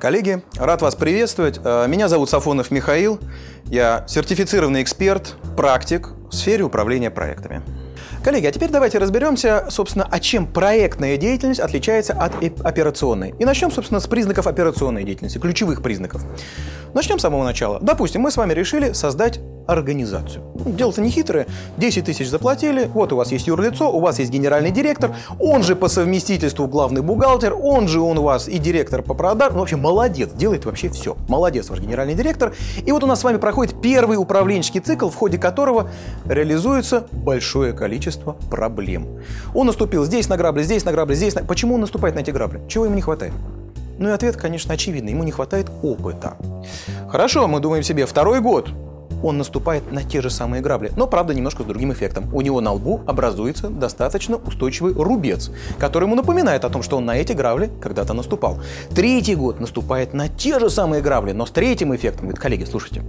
Коллеги, рад вас приветствовать. Э, меня зовут Сафонов Михаил. Я сертифицированный эксперт, практик в сфере управления проектами. Коллеги, а теперь давайте разберемся, собственно, о чем проектная деятельность отличается от операционной. И начнем, собственно, с признаков операционной деятельности, ключевых признаков. Начнем с самого начала. Допустим, мы с вами решили создать организацию. Дело-то не хитрое. 10 тысяч заплатили, вот у вас есть юрлицо, у вас есть генеральный директор, он же по совместительству главный бухгалтер, он же он у вас и директор по продажам. Ну, вообще, молодец, делает вообще все. Молодец ваш генеральный директор. И вот у нас с вами проходит первый управленческий цикл, в ходе которого реализуется большое количество проблем. Он наступил здесь на грабли, здесь на грабли, здесь на... Почему он наступает на эти грабли? Чего ему не хватает? Ну и ответ, конечно, очевидный. Ему не хватает опыта. Хорошо, мы думаем себе, второй год он наступает на те же самые грабли, но, правда, немножко с другим эффектом. У него на лбу образуется достаточно устойчивый рубец, который ему напоминает о том, что он на эти грабли когда-то наступал. Третий год наступает на те же самые грабли, но с третьим эффектом. Говорит, коллеги, слушайте,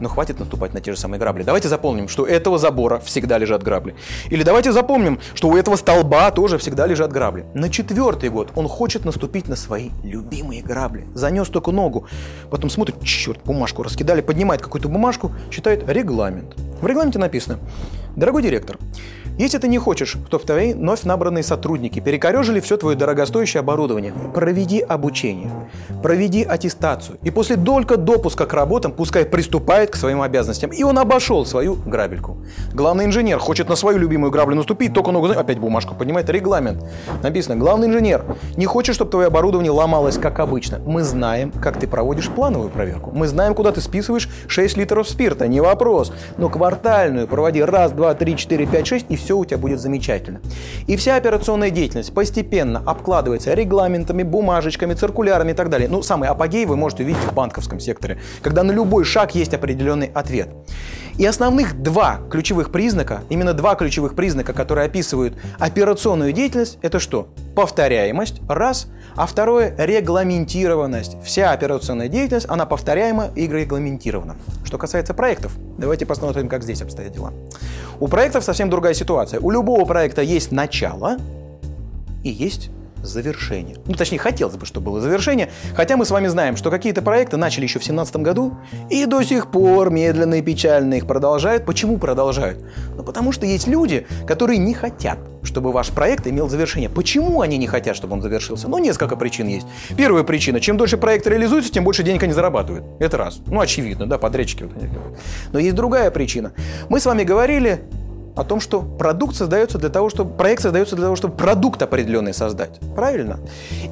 ну хватит наступать на те же самые грабли. Давайте запомним, что у этого забора всегда лежат грабли. Или давайте запомним, что у этого столба тоже всегда лежат грабли. На четвертый год он хочет наступить на свои любимые грабли. Занес только ногу. Потом смотрит, черт, бумажку раскидали, поднимает какую-то бумажку, читает регламент. В регламенте написано, дорогой директор, если ты не хочешь, чтобы твои вновь набранные сотрудники перекорежили все твое дорогостоящее оборудование, проведи обучение, проведи аттестацию, и после только допуска к работам пускай приступает к своим обязанностям. И он обошел свою грабельку. Главный инженер хочет на свою любимую граблю наступить, только ногу, опять бумажку поднимает, регламент. Написано, главный инженер не хочет, чтобы твое оборудование ломалось, как обычно. Мы знаем, как ты проводишь плановую проверку. Мы знаем, куда ты списываешь 6 литров спирта, не вопрос. Но квартальную проводи раз, два, три, четыре, пять, шесть, и все у тебя будет замечательно. И вся операционная деятельность постепенно обкладывается регламентами, бумажечками, циркулярами и так далее. Ну, самый апогей вы можете увидеть в банковском секторе, когда на любой шаг есть определенный ответ. И основных два ключевых признака, именно два ключевых признака, которые описывают операционную деятельность, это что? Повторяемость, раз, а второе – регламентированность. Вся операционная деятельность, она повторяема и регламентирована. Что касается проектов, давайте посмотрим, как здесь обстоят дела. У проектов совсем другая ситуация. У любого проекта есть начало и есть завершение. Ну, точнее, хотелось бы, чтобы было завершение, хотя мы с вами знаем, что какие-то проекты начали еще в 2017 году и до сих пор медленно и печально их продолжают. Почему продолжают? Ну, потому что есть люди, которые не хотят, чтобы ваш проект имел завершение. Почему они не хотят, чтобы он завершился? Ну, несколько причин есть. Первая причина, чем дольше проект реализуется, тем больше денег они зарабатывают. Это раз. Ну, очевидно, да, подрядчики. Но есть другая причина. Мы с вами говорили о том, что продукт создается для того, чтобы проект создается для того, чтобы продукт определенный создать. Правильно?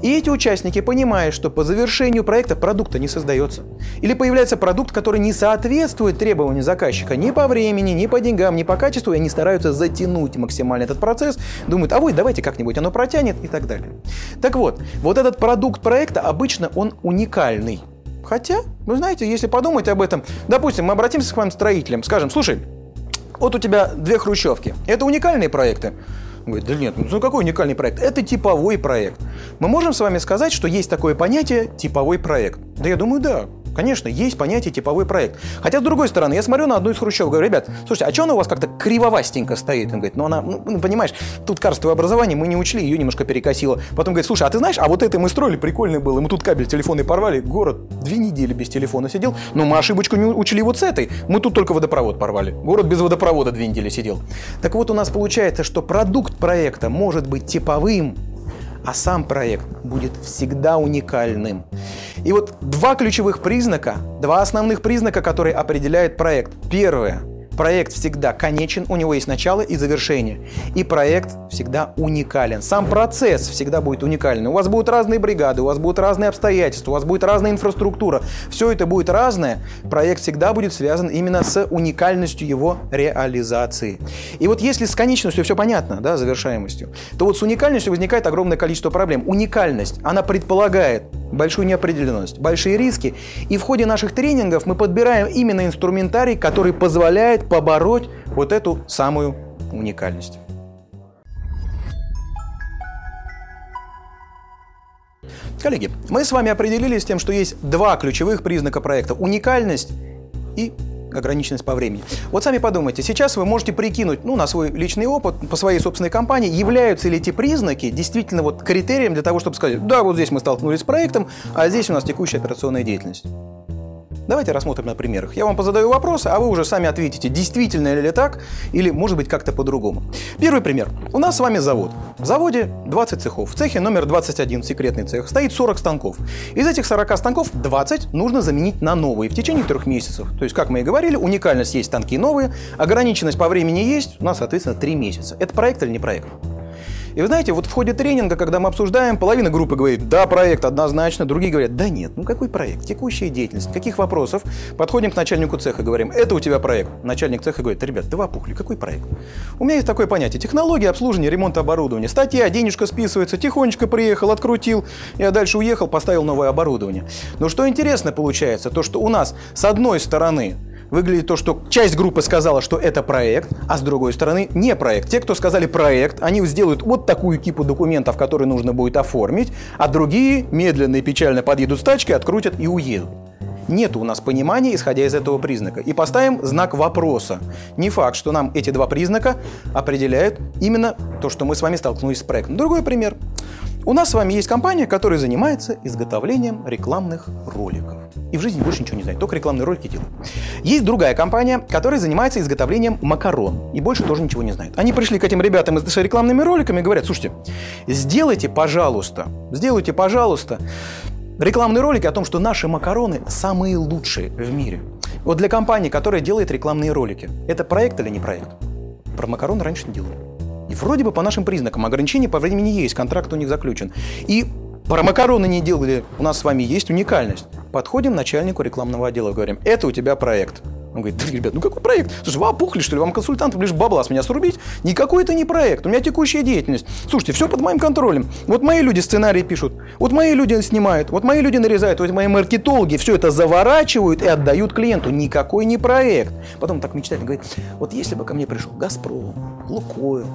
И эти участники понимают, что по завершению проекта продукта не создается. Или появляется продукт, который не соответствует требованиям заказчика ни по времени, ни по деньгам, ни по качеству, и они стараются затянуть максимально этот процесс, думают, а вы давайте как-нибудь оно протянет и так далее. Так вот, вот этот продукт проекта обычно он уникальный. Хотя, вы знаете, если подумать об этом, допустим, мы обратимся к вам строителям, скажем, слушай, вот у тебя две хрущевки. Это уникальные проекты. Он говорит, да нет, ну какой уникальный проект? Это типовой проект. Мы можем с вами сказать, что есть такое понятие типовой проект. Да я думаю, да. Конечно, есть понятие типовой проект. Хотя, с другой стороны, я смотрю на одну из хрущевок, говорю, ребят, слушайте, а что она у вас как-то кривовастенько стоит? Он говорит, ну она, ну, ну понимаешь, тут карстовое образование, мы не учли, ее немножко перекосило. Потом говорит, слушай, а ты знаешь, а вот это мы строили, прикольный был, и мы тут кабель телефонный порвали, город две недели без телефона сидел, но мы ошибочку не учли вот с этой, мы тут только водопровод порвали. Город без водопровода две недели сидел. Так вот, у нас получается, что продукт проекта может быть типовым, а сам проект будет всегда уникальным. И вот два ключевых признака, два основных признака, которые определяют проект. Первое – Проект всегда конечен, у него есть начало и завершение. И проект всегда уникален. Сам процесс всегда будет уникальный. У вас будут разные бригады, у вас будут разные обстоятельства, у вас будет разная инфраструктура. Все это будет разное. Проект всегда будет связан именно с уникальностью его реализации. И вот если с конечностью все понятно, да, завершаемостью, то вот с уникальностью возникает огромное количество проблем. Уникальность, она предполагает большую неопределенность, большие риски. И в ходе наших тренингов мы подбираем именно инструментарий, который позволяет побороть вот эту самую уникальность. Коллеги, мы с вами определились с тем, что есть два ключевых признака проекта – уникальность и ограниченность по времени. Вот сами подумайте, сейчас вы можете прикинуть, ну, на свой личный опыт, по своей собственной компании, являются ли эти признаки действительно вот критерием для того, чтобы сказать, да, вот здесь мы столкнулись с проектом, а здесь у нас текущая операционная деятельность. Давайте рассмотрим на примерах. Я вам позадаю вопросы, а вы уже сами ответите, действительно ли так, или может быть как-то по-другому. Первый пример. У нас с вами завод. В заводе 20 цехов. В цехе номер 21, секретный цех, стоит 40 станков. Из этих 40 станков 20 нужно заменить на новые в течение трех месяцев. То есть, как мы и говорили, уникальность есть станки новые, ограниченность по времени есть, у нас, соответственно, 3 месяца. Это проект или не проект? И вы знаете, вот в ходе тренинга, когда мы обсуждаем, половина группы говорит, да, проект однозначно, другие говорят, да нет, ну какой проект, текущая деятельность, каких вопросов. Подходим к начальнику цеха, говорим, это у тебя проект. Начальник цеха говорит, ребят, да вы опухли, какой проект? У меня есть такое понятие, технология обслуживания, ремонта оборудования. Статья, денежка списывается, тихонечко приехал, открутил, я дальше уехал, поставил новое оборудование. Но что интересно получается, то что у нас с одной стороны выглядит то, что часть группы сказала, что это проект, а с другой стороны не проект. Те, кто сказали проект, они сделают вот такую кипу документов, которые нужно будет оформить, а другие медленно и печально подъедут с тачкой, открутят и уедут. Нет у нас понимания, исходя из этого признака. И поставим знак вопроса. Не факт, что нам эти два признака определяют именно то, что мы с вами столкнулись с проектом. Другой пример. У нас с вами есть компания, которая занимается изготовлением рекламных роликов. И в жизни больше ничего не знает, только рекламные ролики делают. Есть другая компания, которая занимается изготовлением макарон. И больше тоже ничего не знает. Они пришли к этим ребятам с рекламными роликами и говорят, слушайте, сделайте, пожалуйста, сделайте, пожалуйста, рекламные ролики о том, что наши макароны самые лучшие в мире. Вот для компании, которая делает рекламные ролики, это проект или не проект? Про макароны раньше не делали. Вроде бы по нашим признакам ограничения по времени есть, контракт у них заключен. И про макароны не делали, у нас с вами есть уникальность. Подходим начальнику рекламного отдела, говорим, это у тебя проект. Он говорит, ребят, ну какой проект? Слушай, вы опухли, что ли? Вам консультантам лишь бабла с меня срубить? Никакой это не проект. У меня текущая деятельность. Слушайте, все под моим контролем. Вот мои люди сценарии пишут, вот мои люди снимают, вот мои люди нарезают, вот мои маркетологи все это заворачивают и отдают клиенту. Никакой не проект. Потом так мечтательно говорит, вот если бы ко мне пришел Газпром, Лукойл,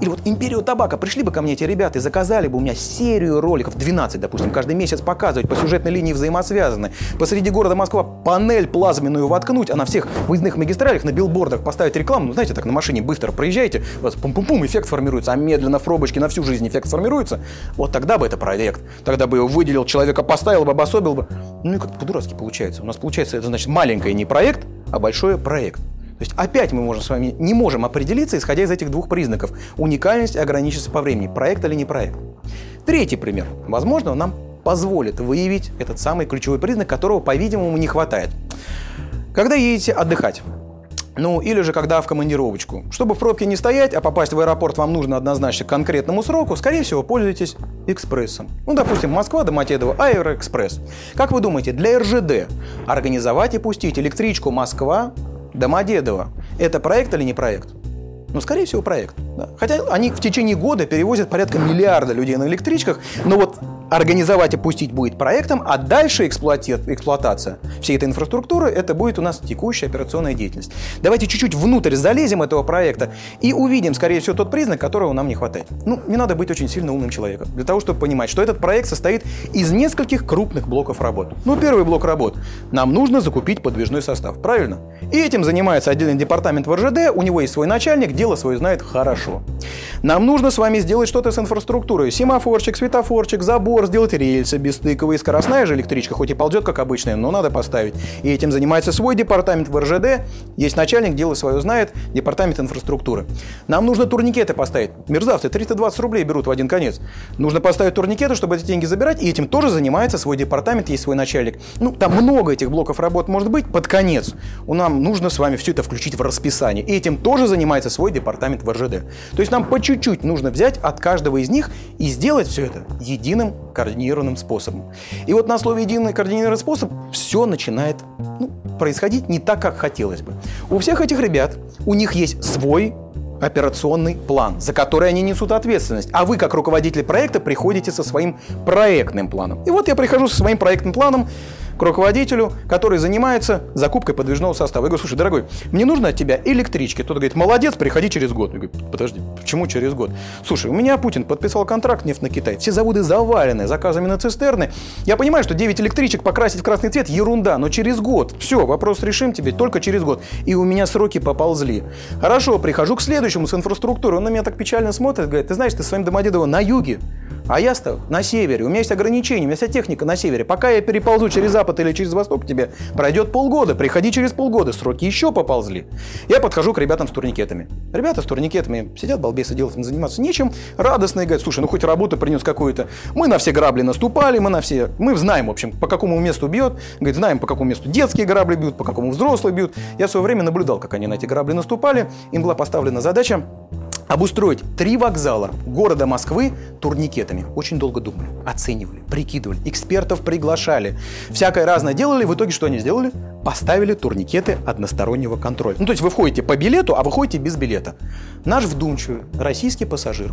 или вот Империо Табака, пришли бы ко мне эти ребята и заказали бы у меня серию роликов, 12, допустим, каждый месяц показывать по сюжетной линии взаимосвязаны. Посреди города Москва панель плазменную воткнуть, а на всех выездных магистралях, на билбордах поставить рекламу, ну, знаете, так на машине быстро проезжаете, у вас пум-пум-пум, эффект формируется, а медленно в пробочке на всю жизнь эффект формируется, вот тогда бы это проект. Тогда бы его выделил, человека поставил бы, обособил бы. Ну и как по-дурацки получается. У нас получается, это значит маленькое не проект, а большой проект. То есть опять мы можем с вами не можем определиться, исходя из этих двух признаков. Уникальность и ограниченность по времени. Проект или не проект. Третий пример. Возможно, он нам позволит выявить этот самый ключевой признак, которого, по-видимому, не хватает. Когда едете отдыхать, ну, или же когда в командировочку. Чтобы в пробке не стоять, а попасть в аэропорт вам нужно однозначно к конкретному сроку, скорее всего, пользуйтесь экспрессом. Ну, допустим, Москва, Домодедово, Аэроэкспресс. Как вы думаете, для РЖД организовать и пустить электричку Москва, Домодедово – это проект или не проект? Ну, скорее всего, проект. Да. Хотя они в течение года перевозят порядка миллиарда людей на электричках, но вот организовать и пустить будет проектом, а дальше эксплуатация всей этой инфраструктуры, это будет у нас текущая операционная деятельность. Давайте чуть-чуть внутрь залезем этого проекта и увидим, скорее всего, тот признак, которого нам не хватает. Ну, не надо быть очень сильно умным человеком для того, чтобы понимать, что этот проект состоит из нескольких крупных блоков работ. Ну, первый блок работ. Нам нужно закупить подвижной состав, правильно? И этим занимается отдельный департамент в РЖД, у него есть свой начальник, дело свое знает хорошо. Нам нужно с вами сделать что-то с инфраструктурой. Семафорчик, светофорчик, забор, сделать рельсы бестыковые. Скоростная же электричка, хоть и ползет, как обычная, но надо поставить. И этим занимается свой департамент в РЖД. Есть начальник, дело свое знает, департамент инфраструктуры. Нам нужно турникеты поставить. Мерзавцы 320 рублей берут в один конец. Нужно поставить турникеты, чтобы эти деньги забирать, и этим тоже занимается свой департамент, есть свой начальник. Ну, там много этих блоков работ может быть под конец. У нам нужно с вами все это включить в расписание. И этим тоже занимается свой департамент в РЖД. То есть нам по чуть-чуть нужно взять от каждого из них и сделать все это единым координированным способом. И вот на слове «единый координированный способ» все начинает ну, происходить не так, как хотелось бы. У всех этих ребят, у них есть свой операционный план, за который они несут ответственность. А вы, как руководитель проекта, приходите со своим проектным планом. И вот я прихожу со своим проектным планом к руководителю, который занимается закупкой подвижного состава. Я говорю, слушай, дорогой, мне нужно от тебя электрички. Тот говорит, молодец, приходи через год. Я говорю, подожди, почему через год? Слушай, у меня Путин подписал контракт нефть на Китай. Все заводы завалены заказами на цистерны. Я понимаю, что 9 электричек покрасить в красный цвет ерунда, но через год. Все, вопрос решим тебе только через год. И у меня сроки поползли. Хорошо, прихожу к следующему с инфраструктурой. Он на меня так печально смотрит, говорит, ты знаешь, ты своим Домодедово на юге. А я стал на севере. У меня есть ограничения, у меня вся техника на севере. Пока я переползу через запад или через восток тебе, пройдет полгода. Приходи через полгода. Сроки еще поползли. Я подхожу к ребятам с турникетами. Ребята с турникетами сидят, балбесы делать, заниматься нечем. Радостно и говорят, слушай, ну хоть работу принес какую-то. Мы на все грабли наступали, мы на все... Мы знаем, в общем, по какому месту бьет. Говорит, знаем, по какому месту детские грабли бьют, по какому взрослые бьют. Я в свое время наблюдал, как они на эти грабли наступали. Им была поставлена задача обустроить три вокзала города Москвы турникетами. Очень долго думали, оценивали, прикидывали, экспертов приглашали. Всякое разное делали. В итоге что они сделали? Поставили турникеты одностороннего контроля. Ну, то есть вы входите по билету, а выходите без билета. Наш вдумчивый российский пассажир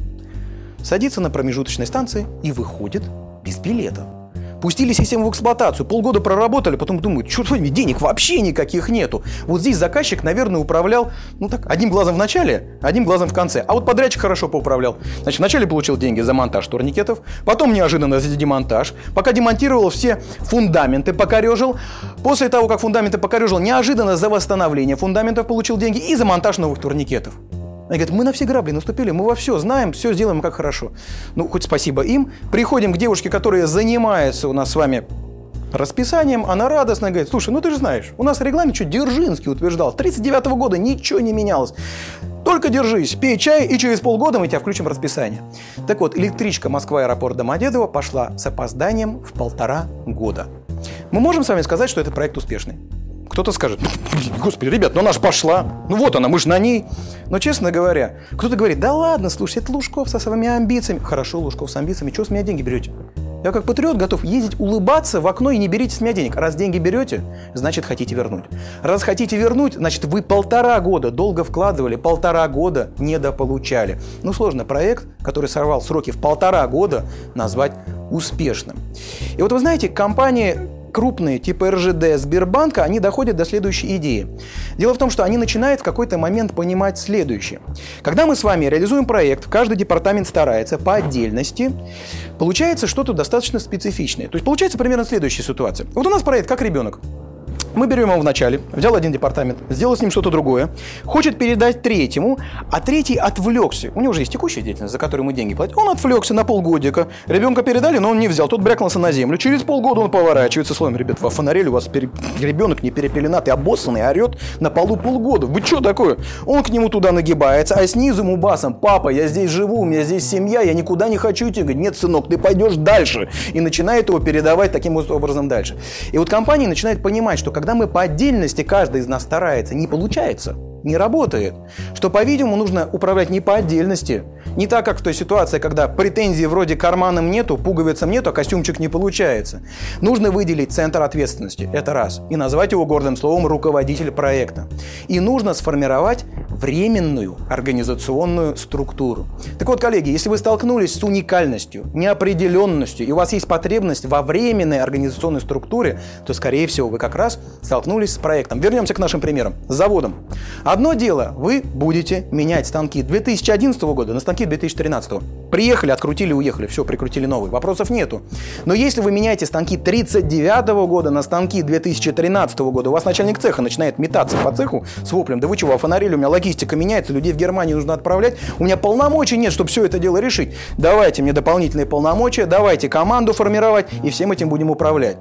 садится на промежуточной станции и выходит без билета. Пустили систему в эксплуатацию, полгода проработали, потом думают, черт возьми, денег вообще никаких нету. Вот здесь заказчик, наверное, управлял, ну так, одним глазом в начале, одним глазом в конце. А вот подрядчик хорошо поуправлял. Значит, вначале получил деньги за монтаж турникетов, потом неожиданно за демонтаж, пока демонтировал все фундаменты, покорежил. После того, как фундаменты покорежил, неожиданно за восстановление фундаментов получил деньги и за монтаж новых турникетов. Они говорят, мы на все грабли наступили, мы во все знаем, все сделаем как хорошо. Ну, хоть спасибо им. Приходим к девушке, которая занимается у нас с вами расписанием, она радостно говорит, слушай, ну ты же знаешь, у нас регламент что Дзержинский утверждал, с 39 -го года ничего не менялось. Только держись, пей чай, и через полгода мы тебя включим в расписание. Так вот, электричка Москва-Аэропорт Домодедово пошла с опозданием в полтора года. Мы можем с вами сказать, что этот проект успешный. Кто-то скажет, господи, ребят, ну она ж пошла. Ну вот она, мы же на ней. Но, честно говоря, кто-то говорит, да ладно, слушай, это Лужков со своими амбициями. Хорошо, Лужков с амбициями, что с меня деньги берете? Я как патриот готов ездить, улыбаться в окно и не берите с меня денег. Раз деньги берете, значит хотите вернуть. Раз хотите вернуть, значит вы полтора года долго вкладывали, полтора года недополучали. Ну сложно проект, который сорвал сроки в полтора года, назвать успешным. И вот вы знаете, компании крупные, типа РЖД, Сбербанка, они доходят до следующей идеи. Дело в том, что они начинают в какой-то момент понимать следующее. Когда мы с вами реализуем проект, каждый департамент старается по отдельности, получается что-то достаточно специфичное. То есть получается примерно следующая ситуация. Вот у нас проект как ребенок. Мы берем его в начале, взял один департамент, сделал с ним что-то другое, хочет передать третьему, а третий отвлекся. У него уже есть текущая деятельность, за которую мы деньги платим. Он отвлекся на полгодика. Ребенка передали, но он не взял. Тот брякнулся на землю. Через полгода он поворачивается словом, ребят, во фонарели у вас пере... ребенок не перепеленатый, обоссанный, орет на полу полгода. Вы что такое? Он к нему туда нагибается, а снизу ему басом, папа, я здесь живу, у меня здесь семья, я никуда не хочу идти. Говорит, нет, сынок, ты пойдешь дальше. И начинает его передавать таким образом дальше. И вот компания начинает понимать, что когда мы по отдельности, каждый из нас старается, не получается не работает. Что, по-видимому, нужно управлять не по отдельности. Не так, как в той ситуации, когда претензий вроде карманом нету, пуговицам нету, а костюмчик не получается. Нужно выделить центр ответственности, это раз, и назвать его гордым словом руководитель проекта. И нужно сформировать временную организационную структуру. Так вот, коллеги, если вы столкнулись с уникальностью, неопределенностью, и у вас есть потребность во временной организационной структуре, то, скорее всего, вы как раз столкнулись с проектом. Вернемся к нашим примерам. С заводом. Одно дело, вы будете менять станки 2011 года на станки 2013. Приехали, открутили, уехали, все, прикрутили новые. Вопросов нету. Но если вы меняете станки 39 года на станки 2013 года, у вас начальник цеха начинает метаться по цеху с воплем, да вы чего, офонарили, у меня логистика меняется, людей в Германию нужно отправлять, у меня полномочий нет, чтобы все это дело решить. Давайте мне дополнительные полномочия, давайте команду формировать, и всем этим будем управлять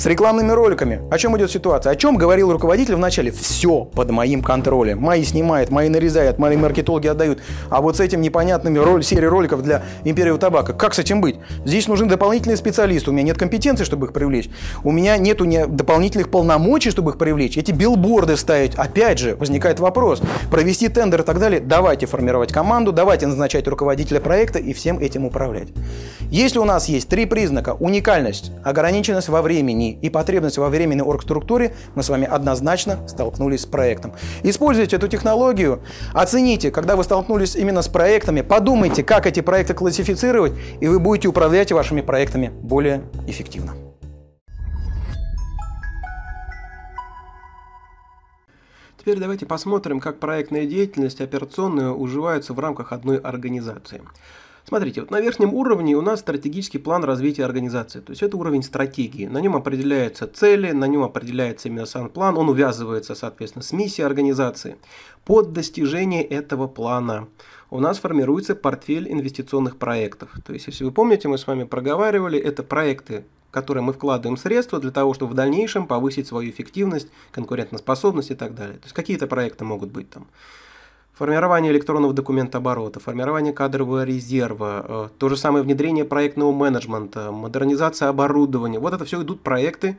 с рекламными роликами. О чем идет ситуация? О чем говорил руководитель в начале? Все под моим контролем. Мои снимают, мои нарезают, мои маркетологи отдают. А вот с этим непонятными роль, серией роликов для Империи Табака, как с этим быть? Здесь нужны дополнительные специалисты. У меня нет компетенции, чтобы их привлечь. У меня нету не дополнительных полномочий, чтобы их привлечь. Эти билборды ставить. Опять же, возникает вопрос. Провести тендер и так далее. Давайте формировать команду, давайте назначать руководителя проекта и всем этим управлять. Если у нас есть три признака. Уникальность, ограниченность во времени знаний и потребность во временной оргструктуре, мы с вами однозначно столкнулись с проектом. Используйте эту технологию, оцените, когда вы столкнулись именно с проектами, подумайте, как эти проекты классифицировать, и вы будете управлять вашими проектами более эффективно. Теперь давайте посмотрим, как проектная деятельность операционная уживается в рамках одной организации. Смотрите, вот на верхнем уровне у нас стратегический план развития организации, то есть это уровень стратегии. На нем определяются цели, на нем определяется именно сам план, он увязывается, соответственно, с миссией организации. Под достижение этого плана у нас формируется портфель инвестиционных проектов. То есть, если вы помните, мы с вами проговаривали, это проекты, в которые мы вкладываем средства для того, чтобы в дальнейшем повысить свою эффективность, конкурентоспособность и так далее. То есть, какие-то проекты могут быть там формирование электронного документооборота, формирование кадрового резерва, э, то же самое внедрение проектного менеджмента, модернизация оборудования. Вот это все идут проекты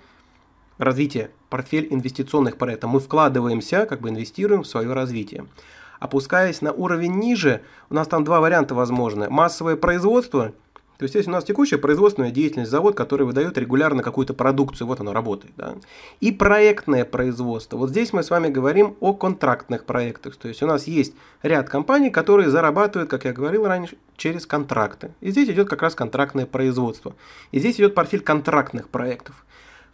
развития, портфель инвестиционных проектов. Мы вкладываемся, как бы инвестируем в свое развитие. Опускаясь на уровень ниже, у нас там два варианта возможны. Массовое производство – то есть, если у нас текущая производственная деятельность, завод, который выдает регулярно какую-то продукцию, вот оно работает. Да? И проектное производство. Вот здесь мы с вами говорим о контрактных проектах. То есть, у нас есть ряд компаний, которые зарабатывают, как я говорил раньше, через контракты. И здесь идет как раз контрактное производство. И здесь идет портфель контрактных проектов.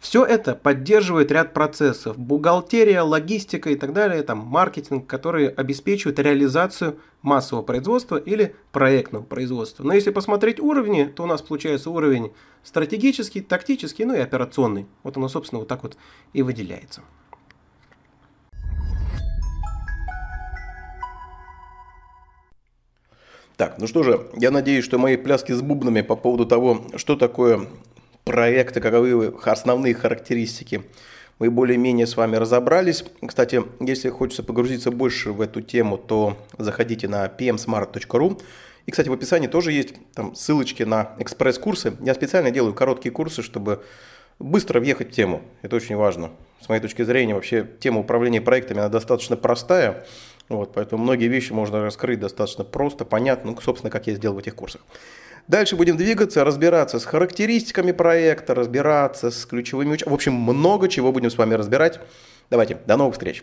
Все это поддерживает ряд процессов. Бухгалтерия, логистика и так далее, там, маркетинг, которые обеспечивают реализацию массового производства или проектного производства. Но если посмотреть уровни, то у нас получается уровень стратегический, тактический, ну и операционный. Вот оно, собственно, вот так вот и выделяется. Так, ну что же, я надеюсь, что мои пляски с бубнами по поводу того, что такое проекта, каковы основные характеристики, мы более-менее с вами разобрались. Кстати, если хочется погрузиться больше в эту тему, то заходите на pmsmart.ru. И, кстати, в описании тоже есть там ссылочки на экспресс-курсы. Я специально делаю короткие курсы, чтобы быстро въехать в тему. Это очень важно. С моей точки зрения, вообще тема управления проектами, она достаточно простая. Вот, поэтому многие вещи можно раскрыть достаточно просто, понятно, ну, собственно, как я сделал в этих курсах. Дальше будем двигаться, разбираться с характеристиками проекта, разбираться с ключевыми... В общем, много чего будем с вами разбирать. Давайте, до новых встреч.